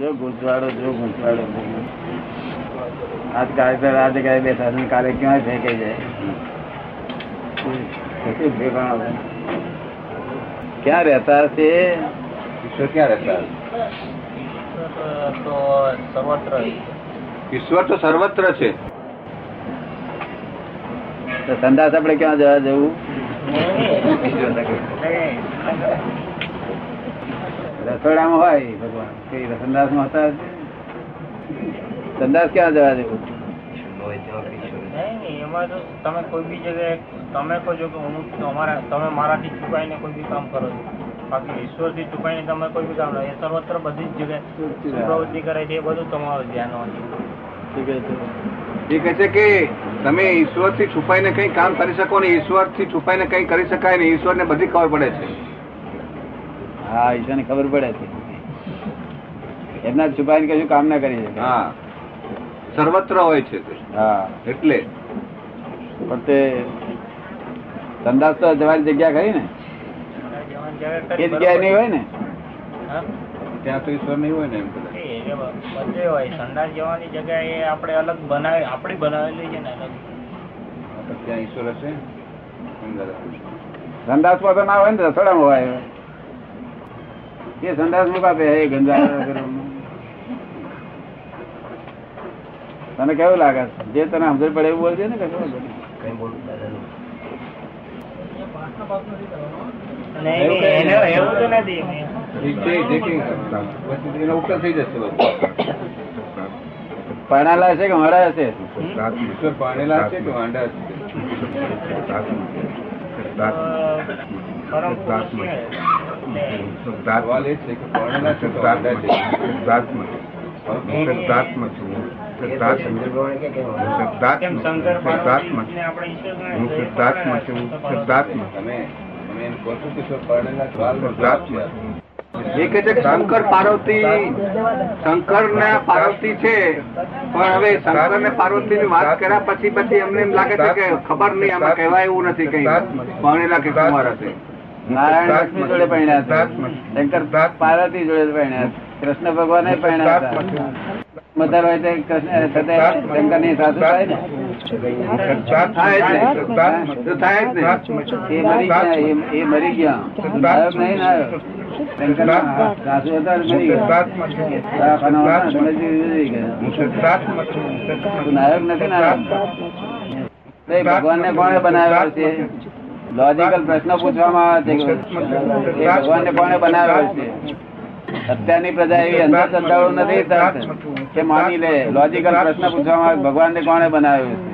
જો ગુજવાડો જો ગુજવાડો આજ કાર્યક્રમ આ જગ્યાએ બેઠા છે કાલે ક્યાં ફેંકે જાય ક્યાં રહેતા છે ઈશ્વર ક્યાં રહેતા તો સર્વત્ર ઈશ્વર તો સર્વત્ર છે. તો સંદાસ આપણે ક્યાં જવા જવું? રસોડામાં હોય ભગવાન. કઈ સંદાસમાં હતા સંદાસ ક્યાં જવા નહીં, એમાં તો તમે કોઈ બી જગ્યાએ તમે કહો છો કે હું તમારા તમે મારાથી છુપાઈને કોઈ બી કામ કરો છો. બાકી ઈશ્વરથી છુપાઈને તમે કોઈ બી કામ એ સર્વત્ર બધી જ જગ્યાએ પ્રવૃત્તિ કરે છે એ બધું તમારું ધ્યાન હોય છે. ઠીક છે એ કહે છે કે તમે ઈશ્વરથી છુપાઈને કઈ કામ કરી શકો ને ઈશ્વરથી છુપાઈને કઈ કરી શકાય ને ઈશ્વર ને બધી ખબર પડે છે. હા ઈશ્વરને ખબર પડે છે. એમના છુપાઈને કશું કામ ના કરી શકે. હા. સર્વત્ર હોય છે હા. એટલે. પણ તે સંદાસ તો જવાની જગ્યા ખરી ને? એ જગ્યા કરી નહીં હોય ને? ત્યાં તો ઈશ્વર નહીં હોય ને એમ બધે હોય. સંડાસ જવાની જગ્યા એ આપણે અલગ બનાવી આપણી બનાવેલી છે ને અલગ. ત્યાં ઈશ્વર હશે? સંદાસમાં તો ના હોય ને રસોડામાં હોય. એ સંદાસમાં કાપે ગંજા તને કેવું લાગે? જે તને સમજણ પડે એવું બોલજે ને બોલે? કંઈ પછી એનો ઉકેલ થઈ જશે બધું. પરણાલા છે કે મળ્યા છે ઈશ્વર પાણેલા છે કે વાંડા છે કે પાણેલા છે કે વાંડા છે. કેમ શંકર પાર્વતી શંકર ને પાર્વતી છે. પણ હવે શંકર ને પાર્વતી ની વાત કર્યા પછી પછી એમને એમ લાગે છે કે ખબર નહીં આમાં કહેવાય એવું નથી કઈ. પાણેલા કે કુમાર હશે નારાયણ લક્ષ્મી જોડે પરણ્યા છે. શંકર પાર્વતી જોડે પરણ્યા કૃષ્ણ ભગવાન પરણ્યા હતા. મધર હોય તો કૃષ્ણ શંકરની સાસુ થાય ને? એ મરી ગયા એ- એ નહીં સાસુ હતા મરી ગયા. નાયક નથી નાયક ભગવાન ને કોને બનાવ્યો છે? લોજિકલ પ્રશ્ન પૂછવામાં આવે છે ભગવાન ને કોણે બનાવ્યો છે? અત્યારની પ્રજા એવી અંધશ્રદ્ધાળુ નથી કે માની લે લોજિકલ પ્રશ્ન પૂછવામાં આવે ભગવાન ને કોને બનાવ્યો છે?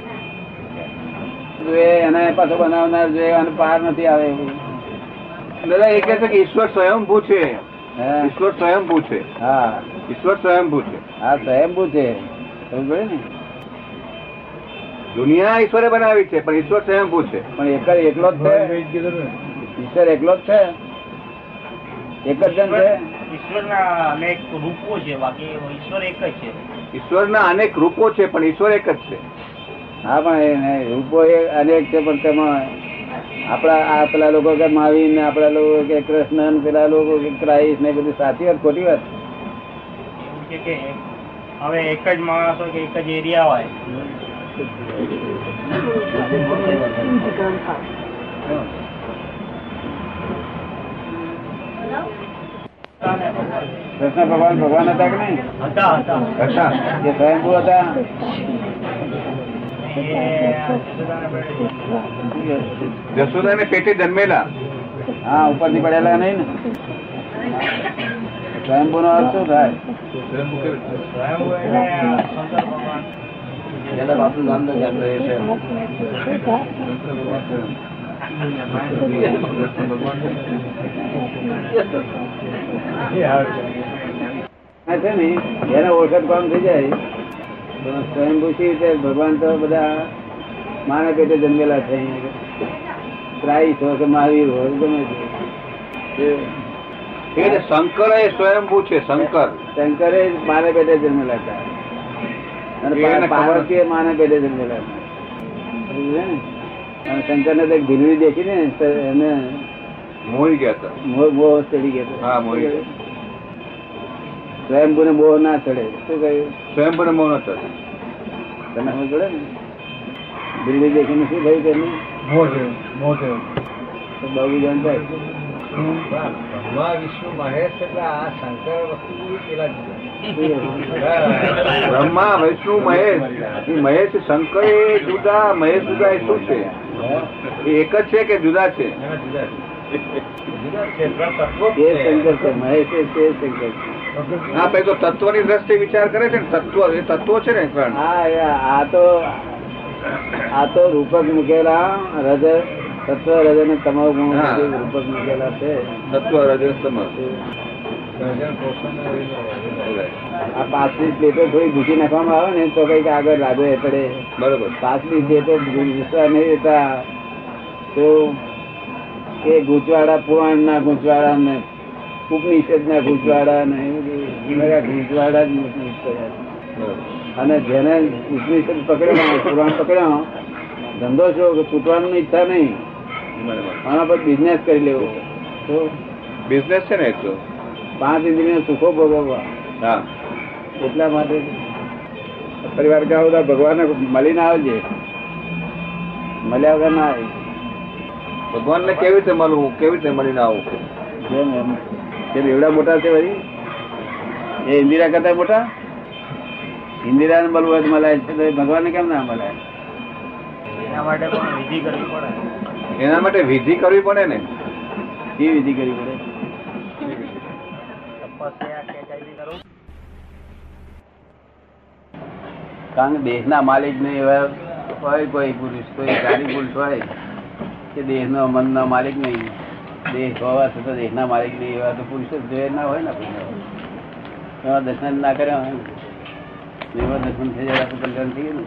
એને પાછો બનાવનાર જોઈએ અને પાર નથી આવે એવું. દાદા એ કહે છે કે ઈશ્વર સ્વયંભૂ છે? ઈશ્વર સ્વયંભૂ છે. હા. ઈશ્વર સ્વયંભૂ છે. હા સ્વયંભૂ છે. સમજ ને? દુનિયા ઈશ્વરે બનાવી છે પણ ઈશ્વર સ્વયંભૂ છે. પણ એક જ એકલો જ છે. ઈશ્વર એકલો જ છે. એક જ જણ છે. ઈશ્વરના અનેક રૂપો છે બાકી ઈશ્વર એક જ છે. ઈશ્વરના અનેક રૂપો છે પણ ઈશ્વર એક જ છે. હા પણ રૂપો એ અનેક છે પણ તેમાં આપણા આ પેલા લોકો કે મહાવીર ને આપણા લોકો કે કૃષ્ણ પેલા લોકો કે ક્રાઇસ્ટ ને બધી સાચી વાત ખોટી વાત. હવે એક જ માણસ હોય કે એક જ એરિયા હોય. કૃષ્ણ ભગવાન ભગવાન હતા કે નહીં? હતા એ સ્વયંભુ હતા. એ જશોદા ને પેટે જન્મેલા. હા ઉપરથી પડેલા નહીં ને. સ્વયંભુ નો અર્થ શું થાય? ભગવાન બાપનું નામ તો જાણતો છે. આ છે ને. એને ઓળખત કામ થઈ જાય. તો સ્વયંભૂ શી ભગવાન તો બધા માના પેટે જન્મેલા છે. ક્રાઇસ્ટ હોય કે મહાવીર હોય ગમે છે એ શંકર એ સ્વયંભૂ છે શંકર. શંકરે માને પેટે જન્મેલા હતા. અને પાર્વતી માને પેટે જન્મેલા ને? અને શંકર ને તો ભીલવી દેખી ને એને મોહી ગયા હતા. મોહ મોહ ચડી ગયો. હા, મોહી. ગયા. સ્વયંભૂને મોહ ના ચડે. શું કહ્યું? સ્વયંભૂને મોહ ન ચડે. તમે સમજ પડે ને? બિલ્ડી દેખીને શું થયું તેનું તો બાબુ જાણ થાય બ્રહ્મા વિષ્ણુ મહેશ. એ મહેશ શંકર એ જુદા મહેશ જુદા એ શું છે? એ એક જ છે કે જુદા છે? હા ભાઈ તો તત્વની દ્રષ્ટિ વિચાર કરે છે ને તત્વ એ તત્વો છે ને પણ. હા આ તો આ તો રૂપક મૂકેલા હૃદય તત્વ હૃદય ને તમામ રૂપક મૂકેલા છે. તત્વ હૃદય તમ આ પાછલી પ્લેટો થોડી ઘૂસી નાખવામાં આવે ને તો કંઈક આગળ લાગે પડે બરોબર પાછલી પ્લેટો ઘૂસવા નહીં દેતા તો એ ગૂંચવાડા પુરાણ ના ગૂંચવાડા ને ઉપનિષદ ના ગૂંચવાડા ને બધું ગૂંચવાડા જ. અને જેને ઉપનિષદ પકડ્યો પુરાણ પકડ્યો ધંધો છો કે છૂટવાની ઈચ્છા નહીં. આના પર બિઝનેસ કરી લેવો તો બિઝનેસ છે ને એ તો પાંચ ઇન્દ્રિય સુખો ભોગવવા. એટલા માટે પરિવાર કે બધા ભગવાન મળીને આવજે. મળ્યા વગર ના આવે. ભગવાનને કેવી રીતે મળવું? કેવી રીતે મળીને આવું જેમ એમ. કેમ એવડા મોટા છે વળી એ ઇન્દિરા કરતા મોટા? ઇન્દિરા ને મળવું હોય મળે મળાય છે તો ભગવાન કેમ ના મળાય? એના માટે વિધિ કરવી પડે. એના માટે વિધિ કરવી પડે ને? એ વિધિ કરવી પડે? કારણ કે દેશના માલિક ને એવા હોય કોઈ પુરુષ, કોઈ ગાડી પુરુષ હોય કે દેહનો મનનો માલિક નહીં. દેહ હોવા છતાં દેશના માલિક નહીં, એવા તો પુરુષ જોઈએ ના હોય ને એમાં દર્શન ના કર્યા હોય ને. એવા દર્શન થઈ જાય આપણું કલ્યાણ થઈ ગયું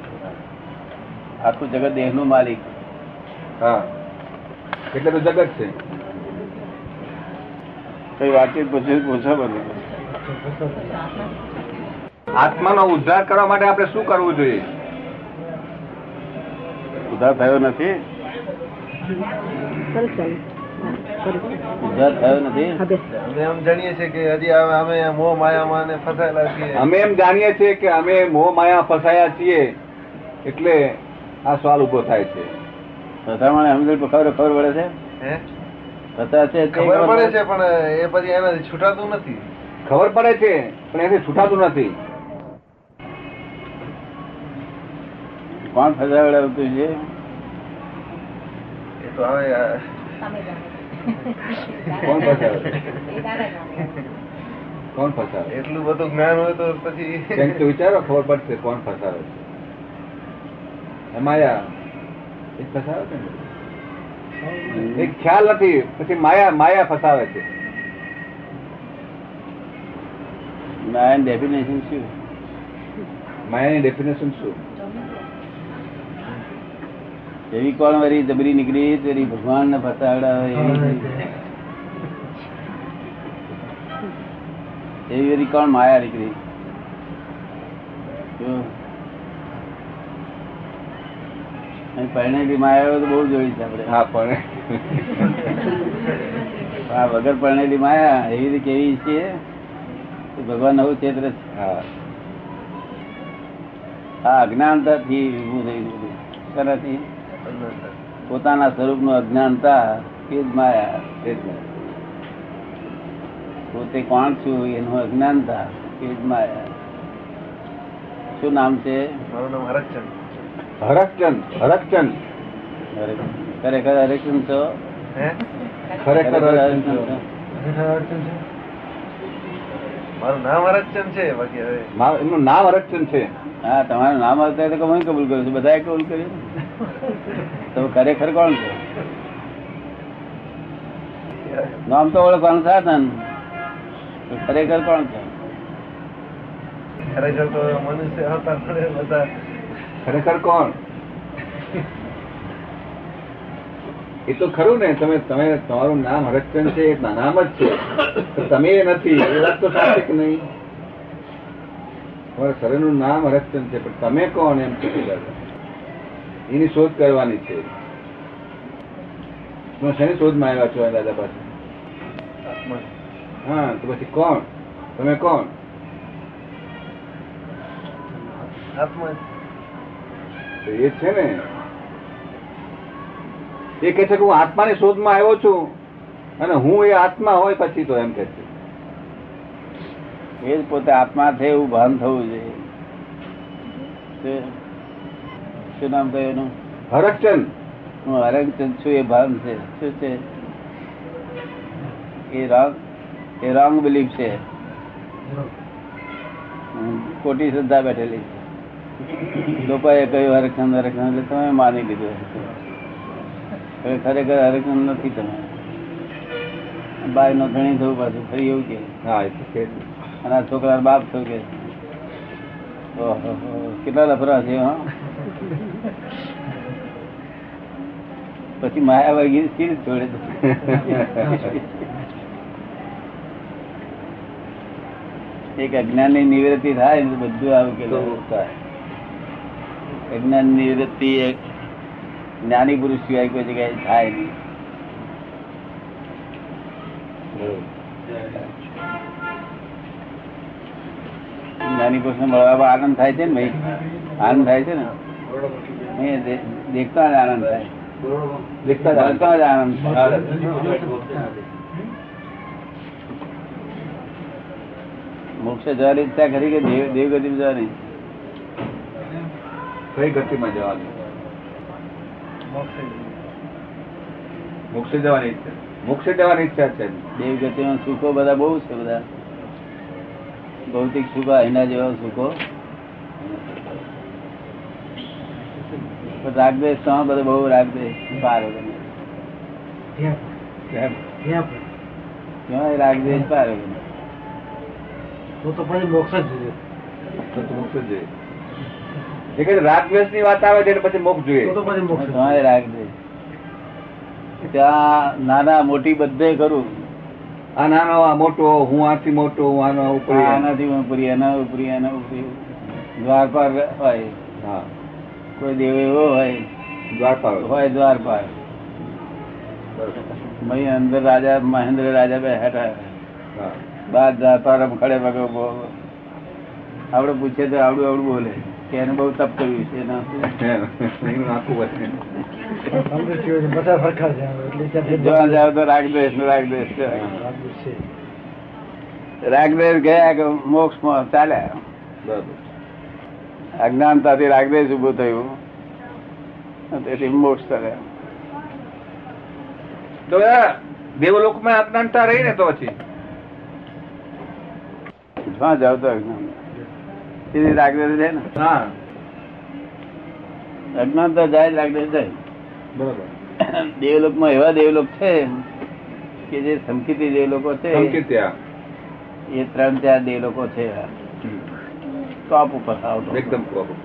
આખું જગત દેહનું માલિક. હા. એટલે તો જગત છે. વાતચીત પૂછે પૂછો બધું. આત્માનો ઉદ્ધાર કરવા માટે આપણે શું કરવું જોઈએ? ઉદ્ધાર થયો નથી. થયો નથી. અમે એમ જાણીએ છીએ કે હજી હવે અમે મોહ માયામાં ફસાયેલા છીએ. અમે એમ જાણીએ છીએ કે અમે મોહ માયા ફસાયા છીએ એટલે આ સવાલ ઊભો થાય છે. સમજણ ખબર ખબર પડે છે? હે? ખબર ખબર પડે છે પણ એ પછી એનાથી છૂટાતું નથી. ખબર પડે છે પણ એથી છૂટાતું નથી. કોણ ફસાવડાવતું છે. એ તો હવે કોણ ફસાવે કોણ ફસાવે એટલું બધું જ્ઞાન હોય તો પછી વિચારો ખબર પડશે કોણ ફસાવે છે. એ એ ફસાવે છે ને? એક ખ્યાલ નથી પછી માયા માયા ફસાવે છે. માયા ડેફિનેશન શું? માયાની ડેફિનેશન શું? એવી કોણ વરી જબરી નીકળી તેરી ભગવાન ને ફસાવડાવે? એવી એવી વરી કોણ માયા નીકળી? અહીં પરણેલી માયાઓ તો બહુ જોઈ છે આપણે. હા પણ. આ વગર પરણેલી માયા એવી રીતે કેવી છે ભગવાન નવું ચેત્ર છે. હા. આ અજ્ઞાનતાથી થઈ ગયું શેનાથી? પોતાના સ્વરૂપનું અજ્ઞાનતા એ જ માયા એ જ પોતે કોણ છું એનું અજ્ઞાનતા એ જ માયા શું નામ છે? મારું નામ હરકચંદ. હરકચંદ હરકચંદ ખરેખર હરકચંદ છો? ખરેખર હરકચંદ છો? મારું નામ હરકચંદ છે બાકી હવે. એમનું નામ હરકચંદ છે. હા તમારું નામ આવતા તો હું કબૂલ કરું છું? બધાએ કબૂલ કર્યું તમે ખરેખર કોણ છો? નામ તો ઓળખવાનું સાધન ખરેખર કોણ છે? ખરેખર તો મનુષ્ય હતા બધા ખરેખર કોણ? એ તો ખરું ને, તમે તમે, તમારું નામ હરકચંદ છે, એ નામ જ છે. તમે એ નથી તો સાચી કે નહીં? તમારા શરીરનું નામ હરકચંદ છે, પણ તમે કોણ એમ પૂછી એની શોધ કરવાની છે. તમે શેની શોધમાં આવ્યા છો, દાદા પાસે? હા, તો પછી કોણ? તમે કોણ? આત્મા તો એ છે ને. એ કે છે કે હું આત્માની શોધમાં આવ્યો છું અને હું એ આત્મા હોય પછી તો એમ કે છે. એ જ પોતે આત્મા છે એવું ભાન થવું જોઈએ શું- શું નામ કહ્યું એનું? હરકચંદ. હું હરકચંદ છું એ ભાન છે. શું છે? એ રોંગ એ રોંગ બિલીફ છે. કોટી ખોટી શ્રદ્ધા બેઠેલી છે. લોકોએ કહ્યું હરકચંદ હરકચંદ એટલે તમે માની લીધું ખરેખર હરકચંદ નથી તમે. બાય નો ધણી થવું પાછું ફરી એવું કે. હા. અને છોકરા બાપ થયું કે. કેટલા લફરા છે હા. પછી માયા વર્ગી સ્થિર છોડે એક અજ્ઞાનની નિવૃત્તિ થાય ને બધું આવું કે અજ્ઞાન નિવૃત્તિ એક જ્ઞાની પુરુષ સિવાય કોઈ જગ્યાએ થાય નહીં. જ્ઞાની પુરુષ મળવા આનંદ થાય છે ને ભાઈ? આનંદ થાય છે ને? દેખતા જ આનંદ થાય. દેખતા આનંદ થાય. જવાની ઈચ્છા કરી કે દેવ દેવગતિ જવાની. કઈ ગતિમાં જવાનું? મોક્ષે જવાની ઈચ્છા. મોક્ષે જવાની ઈચ્છા છે. દેવગતિમાં સુખો બધા બહુ છે બધા. ભૌતિક સુખો અહીંના જેવા સુખો. રાગદેશ તો બધે બહુ રાગદ્વેષ પાર? પાર વગરનો. તો પણ પછી મોક્ષ જ જોઈએ. મોક્ષ જ જોઈએ. એ રાગ દ્વેષની વાત આવે એટલે પછી મોક્ષ જોઈએ. પછી રાગદ્વેષ ત્યાં નાના મોટી બધે કરું આ નાનો આ મોટો હું આથી મોટો હું આનો ઉપરી. આનાથી ઉપરી એના ઉપરી એના ઉપરી. દ્વારપાર હોય. હા. કોઈ દેવ એવો હોય. દ્વારપાર હોય. દ્વારપાર. મહી અંદર રાજા મહેન્દ્ર રાજા બે હેઠા બાદ દ્વારપાર ખડે પગે ઊભો. આપણે પૂછીએ તો આવડું આવડું બોલે. એને બહુ તપ કર્યું છે રાગદ્વેષ ગયા કે મોક્ષમાં ચાલ્યા? બરાબર અજ્ઞાનતાથી રાગદેશ ઉભું થયું. તેથી મોક્ષ ચાલ્યા તો દેવલોકમાં અજ્ઞાનતા રહી ને તો પછી? જ્યાં જાવ તો અજ્ઞાન સીધી રાગદ્વેષ છે ને? અજ્ઞાન તો જાય રાગદ્વેષ જાય દેવલોકમાં એવા દેવલોક છે કે જે સંકિતી દેવલોકો છે. એ ત્રણ ચાર દેવલોકો છે. ટોપ ઉપર આવતો એકદમ બરાબર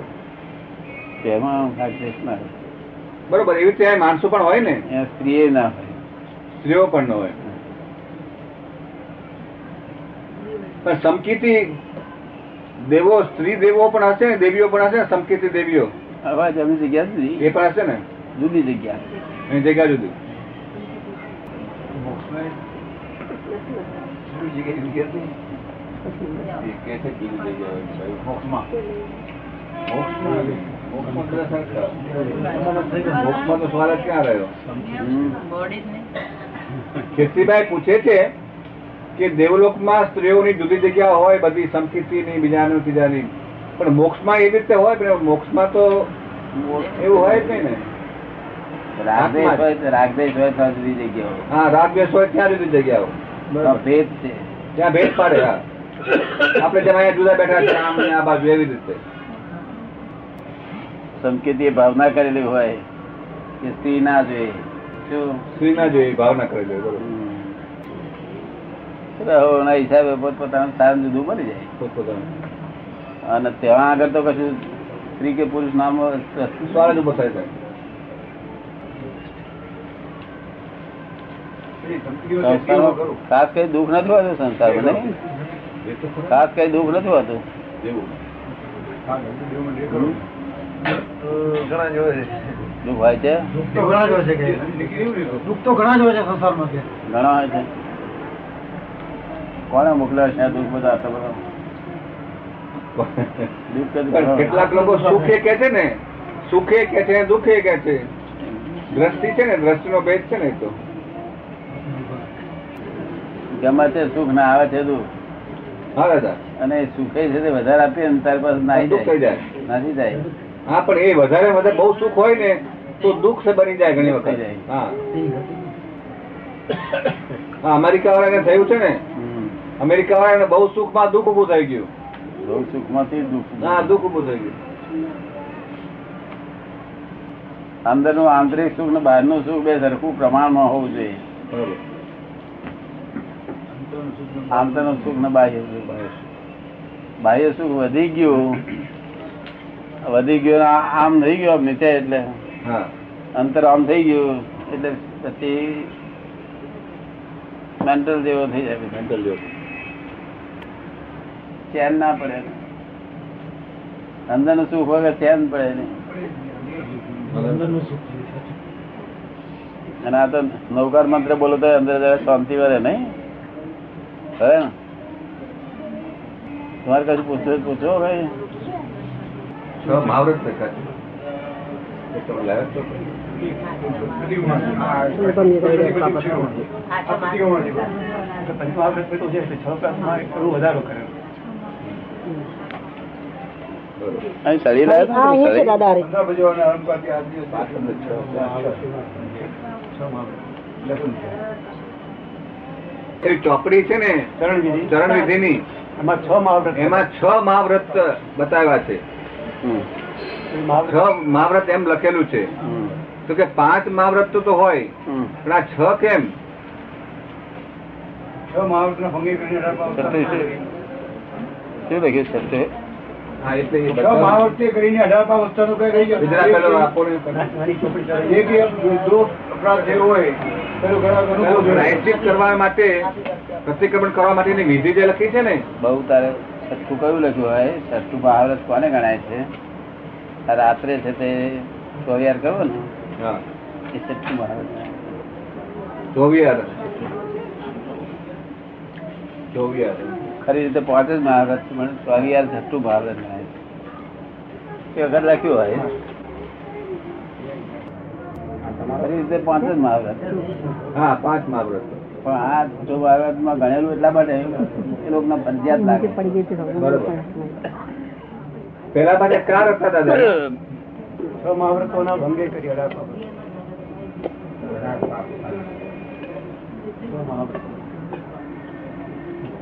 તેમાં રાગદ્વેષ ના બરોબર એવી રીતે માણસો પણ હોય ને? સ્ત્રી સ્ત્રીએ ના હોય. સ્ત્રીઓ પણ ન હોય. પણ સમકીતી દેવો સ્ત્રી દેવો પણ હશે ને દેવીઓ પણ હશે ને સમકીતી દેવીઓ હવે જમી જગ્યા જુદી એ પણ હશે ને જુદી જગ્યા એની જગ્યા જુદી મોક્ષમાં તો સવાલ જ ક્યાં રહ્યો કીર્તિભાઈ પૂછે છે કે દેવલોકમાં સ્ત્રીઓની જુદી જગ્યા હોય બધી સમકીર્તિની બીજાની ત્રીજાની. પણ મોક્ષમાં એવી રીતે હોય પણ મોક્ષમાં તો એવું હોય જ નહીં ને. રાગદેશ હોય રાગદેશ હોય તો જુદી જગ્યા હા રાગ હોય ત્યાં જુદી જગ્યાઓ તો ભેદ છે. ત્યાં ભેદ પાડે હા. આપણે જેમ અહીંયા જુદા બેઠા છે આમ આ બાજુ એવી રીતે. સંકેતી ભાવના કરેલી હોય કે સ્ત્રી ના જોઈએ શું? સ્ત્રી ના જોઈએ ભાવના કરેલી હોય, બરોબર હિસાબે પોતપોતાનું સ્થાન જુદું મળી જાય. પોતપોતાનું. અને ત્યાં આગળ તો કશું સ્ત્રી કે પુરુષ નામ સવાલ ઊભો થાય છે. ખાસ કઈ દુઃખ નથી હોતું સંસારમાં નહીં? ખાસ કઈ દુઃખ નથી હોતું? ઘણા જ દુઃખ હોય છે? તો ઘણા જ હોય છે કે. દુઃખ તો ઘણા હોય છે સંસારમાં કે ઘણા હોય છે કોને મોકલ્યા છે? દુઃખ બધા આટલા કેટલાક લોકો સુખે કે છે ને સુખે કે છે દુઃખે કે છે. દ્રષ્ટિ છે ને દ્રષ્ટિનો ભેદ છે ને તો. ગમે તે સુખ ના આવે છે દુઃખ અને સુખે છે તે વધારે આપીએ ને તારી પાસે નાહી જાય. નાસી જાય. હા પણ એ વધારે વધારે બહુ સુખ હોય ને તો દુઃખ બની જાય ઘણી વખત. જાય. હા. અમેરિકા વાળાને થયું છે ને. અમેરિકા વાળાને બહુ સુખમાં દુઃખ ઉભું થઈ ગયું. બહુ સુખમાંથી દુઃખ હા દુઃખ ઉભું થઈ ગયું. અંદરનું આંતરિક સુખ ને બહારનું સુખ બે સરખું પ્રમાણમાં હોવું જોઈએ. આંતર આંતરનું સુખ ને બાહ્ય સુખ બાહ્ય સુખ. વધી ગયું. વધી ગયું આમ થઈ ગયું નીચે એટલે. હા. અંતર આમ થઈ ગયું એટલે પછી મેન્ટલ જેવો થઈ જાય મેન્ટલ જોબ ચેન ના પડે અંદરનું સુખ વગર ચેન પડે નહીં અને આ તો નવકાર મંત્ર બોલો તો અંદર શાંતિ વધે નહીં હવે તમારે કશું પૂછવું હોય પૂછો ભાઈ છ મહાવ્રત વધારો એ લાવ્યા. એ ચોપડી છે ને ચરણ વિધિ ની એમાં છ મહાવ્રત. એમાં છ મહાવ્રત બતાવ્યા છે. છ મહાવ્રત એમ લખેલું છે. તો કે પાંચ મહાવ્રત તો તો હોય. પણ આ છ કેમ? છ મહાવ્રત ના ભંગી કરીને સત્ય છે. શું લખ્યું સત્ય કરવા માટે પ્રતિક્રમણ કરવા માટેની વિધિ જે લખી છે ને? બહુ તારે છઠ્ઠું કયું લખ્યું હોય? છઠ્ઠું મહાવ્રત કોને ગણાય છે? રાત્રે છે તે ચોવિયાર કરો ને? હા. એ છઠ્ઠું મહાવ્રત. ચોવિયાર. ચોવિયાર. ખરી રીતે પાંચ જ મહાવ્રત પણ ચોવિયાર છઠ્ઠું મહાવ્રત ગણાય છે. એ વખત લખ્યું હોય. ખરી રીતે પાંચ જ મહાવ્રત હા પાંચ મહાવ્રત પણ આ છઠ્ઠું મહાવ્રતમાં ગણેલું એટલા માટે એ લોકોને ફરજિયાત લાગે. પેલા માટે કાર હતા દાદા? છ મહાવ્રતોના ભંગે કરી અઢાર પાપ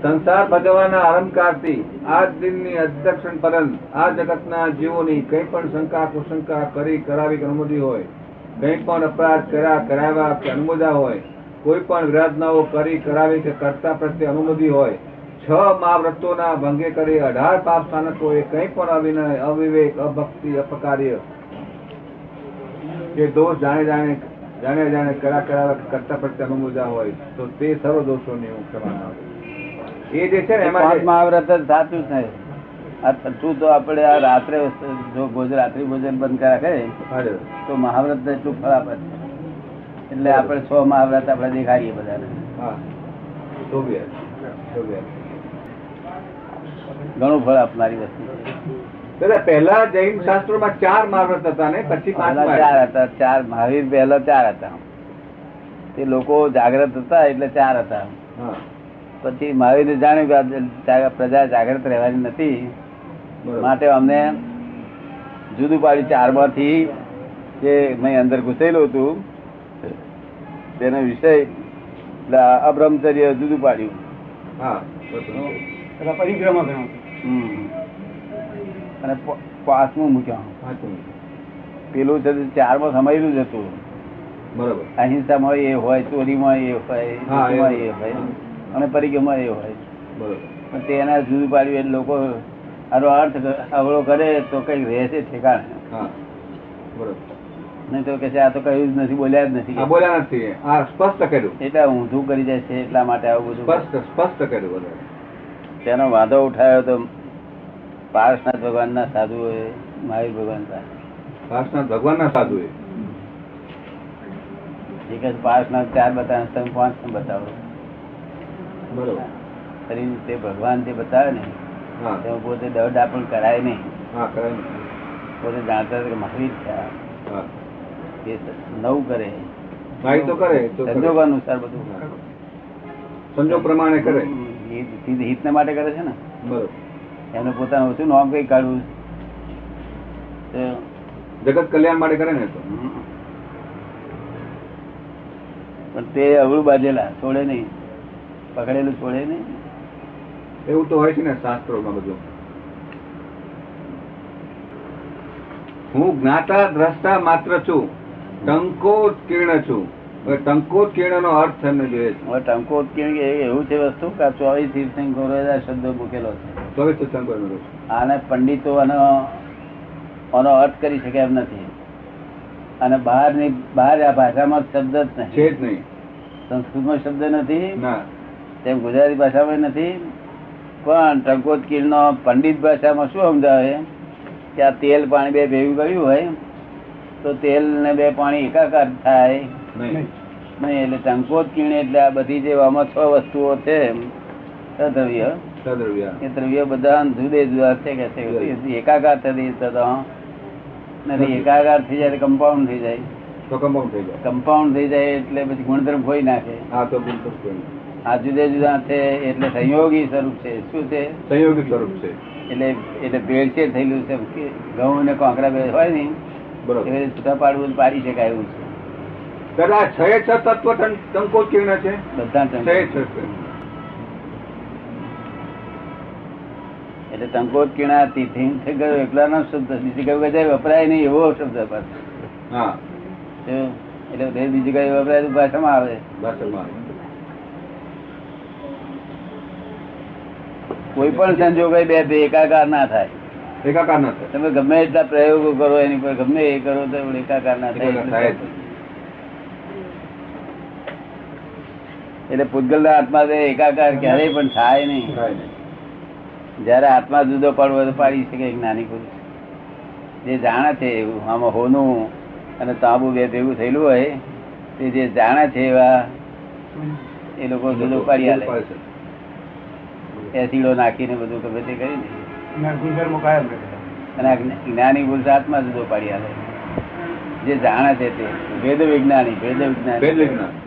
સંસાર ભજવવાના આરંભકારથી આજ દિનની અધ્યક્ષણ પર્યંત આ જગતના જીવોની કંઈ પણ શંકા કુશંકા કરી કરાવી કે અનુમોદી હોય, કંઈ પણ અપરાધ કર્યા કરાવ્યા કે અનુમોદા હોય, કોઈ પણ વિરાધનાઓ કરી કરાવી કે કરતા પ્રત્યે અનુમોદી હોય, છ મહાવ્રતોના ભંગે કરી અઢાર પાપ સ્થાનકોએ કંઈ પણ અવિનય અવિવેક, અભક્તિ, અપકાર્ય કે દોષ જાણે જાણે જાણે જાણે કરા કરાવ્યા કરતા પ્રત્યે અનુમોદા હોય, તો તે સર્વ દોષોની હું ક્ષમા. એ જે છે ને એમાં મહાવ્રત જ સાચું છે. આ છઠ્ઠું તો આપણે આ રાત્રે જો ભોજ રાત્રિ ભોજન બંધ રાખે. તો મહાવ્રત એટલું ફળ આપે? એટલે આપણે છ મહાવ્રત આપણે દેખાડીએ બધાને. ઘણું ફળ આપનારી વસ્તુ. દાદા પહેલા જૈન શાસ્ત્રોમાં ચાર મહાવ્રત હતા ને પછી ચાર હતા. ચાર મહાવીર પહેલા ચાર હતા. તે લોકો જાગ્રત હતા એટલે ચાર હતા. હા. પછી મહાવીરે જાણ્યું કે પ્રજા જાગૃત રહેવાની નથી. માટે અમને જુદું પાડ્યું ચારમાંથી જે મેં અંદર ઘૂસેલું હતું. તેનો વિષય એટલે અબ્રહ્મચર્ય જુદું પાડ્યું. પરિક્રમા હમ. અને પાંચમું મૂક્યા. પેલું છે ચારમાં સમાયેલું જ હતું. બરોબર. અહિંસામાં એ હોય ચોરીમાં એ હોય એ હોય. એ અને પરિક્રમા એ હોય. બરોબર. પણ તેના જુદું પાડ્યું એટલે લોકો આનો અર્થ અવળો કરે તો કઈ રહેશે ઠેકાણ. નહીં તો કે છે આ તો કયું જ નથી બોલ્યા જ નથી. બોલ્યા નથી આ સ્પષ્ટ કર્યું. એટલે ઊંધું કરી જાય છે એટલા માટે આવું બધું. સ્પષ્ટ સ્પષ્ટ કર્યું તેનો વાંધો ઉઠાવ્યો તો પારસનાથ ભગવાનના સાધુઓએ મહાવીર ભગવાન પારસનાથ ભગવાનના સાધુ એ એ પારસનાથ ચાર બતાવે તમે પાંચ બતાવો. તે ભગવાન જે બતાવે ને તેમાં પોતે દળ આપણ કરાય નહીં. પોતે જાણતા કે મારી થયા એ નવું કરે. તો કરે તો. સંજોગ અનુસાર બધું. સંજોગ પ્રમાણે કરે. હિત- હિત- માટે કરે છે ને. બરોબર. એમને પોતાનું શું નામ કઈ કાઢવું તો, જગત કલ્યાણ માટે કરે ને તો. પણ તે અવળું બાજેલા છોડે નહીં. પકડેલું છોડે નહીં એવું તો હોય છે ને શાસ્ત્રોમાં બધું. હું જ્ઞાતા દ્રષ્ટા માત્ર છું. ટંકોત્કીર્ણ છું. હવે નો અર્થ એમને જોઈએ છે. હવે ટંકો ઉત્કીર્ણ કે એવું છે વસ્તુ? કે ચોવીસ તીર્થંકરો શબ્દો મૂકેલો છે. ચોવીસ સત્સંગ આને પંડિતો આનો અર્થ કરી શકે એમ નથી. અને બહારની બહાર આ ભાષામાં શબ્દ જ છે જ નહીં. સંસ્કૃતમાં શબ્દ નથી. ના. તેમ ગુજરાતી ભાષામાં નથી. પણ ટંકોત્કીર્ણ પંડિત ભાષામાં શું સમજાવે? કે આ તેલ પાણી બે ભેગું કર્યું હોય તો તેલ ને બે પાણી એકાકાર થાય. નહીં. એટલે એટલે ટંકોત્કીર્ણ એટલે આ બધી જે આમાં છ વસ્તુઓ છે સદ્રવ્ય. એ દ્રવ્ય બધા જુદે જુદા છે કે એકાકાર થતી નથી. એકાકાર થઈ જાય કમ્પાઉન્ડ થઈ જાય. તો કમ્પાઉન્ડ થઈ જાય. કમ્પાઉન્ડ થઈ જાય એટલે પછી ગુણધર્મ ખોઈ નાખે. હા તો ગુણધર્મ નહીં. આ જુદા જુદા છે એટલે સંયોગી સ્વરૂપ છે. શું છે? સંયોગી સ્વરૂપ છે. એટલે એટલે ભેળસેળ થયેલું છે ઘઉં ને કોંકરા બે હોય ને બરોબર. છૂટા પાડવું પાડી શકાય એવું છે. દાદા છ છ તત્વ ટં- ટંકોત છે? બધા. એટલે ટંકોત કિણા થઈ ગયો એકલા નો શબ્દ. બીજી કઈ બધા વપરાય નહીં એવો શબ્દ પાછો. હા. એટલે બીજી કઈ વપરાય ભાષામાં આવે. ભાષામાં કોઈ પણ સંજોગો બે બે એકાકાર ના થાય. એકાકાર ના થાય. તમે ગમે એટલા પ્રયોગો કરો એની પર ગમે એ કરો તો એકાકાર ના થાય. એટલે પૂતગલ આત્મા એકાકાર ક્યારેય પણ થાય નહીં. જયારે આત્મા જુદો પડવો હોય તો પાડી શકે નાની પુરુષ. જે જાણે છે એવું આમાં હોનું અને તાંબુ બે ભેગું થયેલું હોય તે જે જાણે છે એવા એ લોકો જુદો પાડી છે. એસીડો નાખીને બધું ગમે તે રહે અને જ્ઞાની પુરુષ આત્મા જુદો પાડી આલે. જે જાણે છે તે. વેદ વિજ્ઞાની વેદ ભેદ વેદ વિજ્ઞાન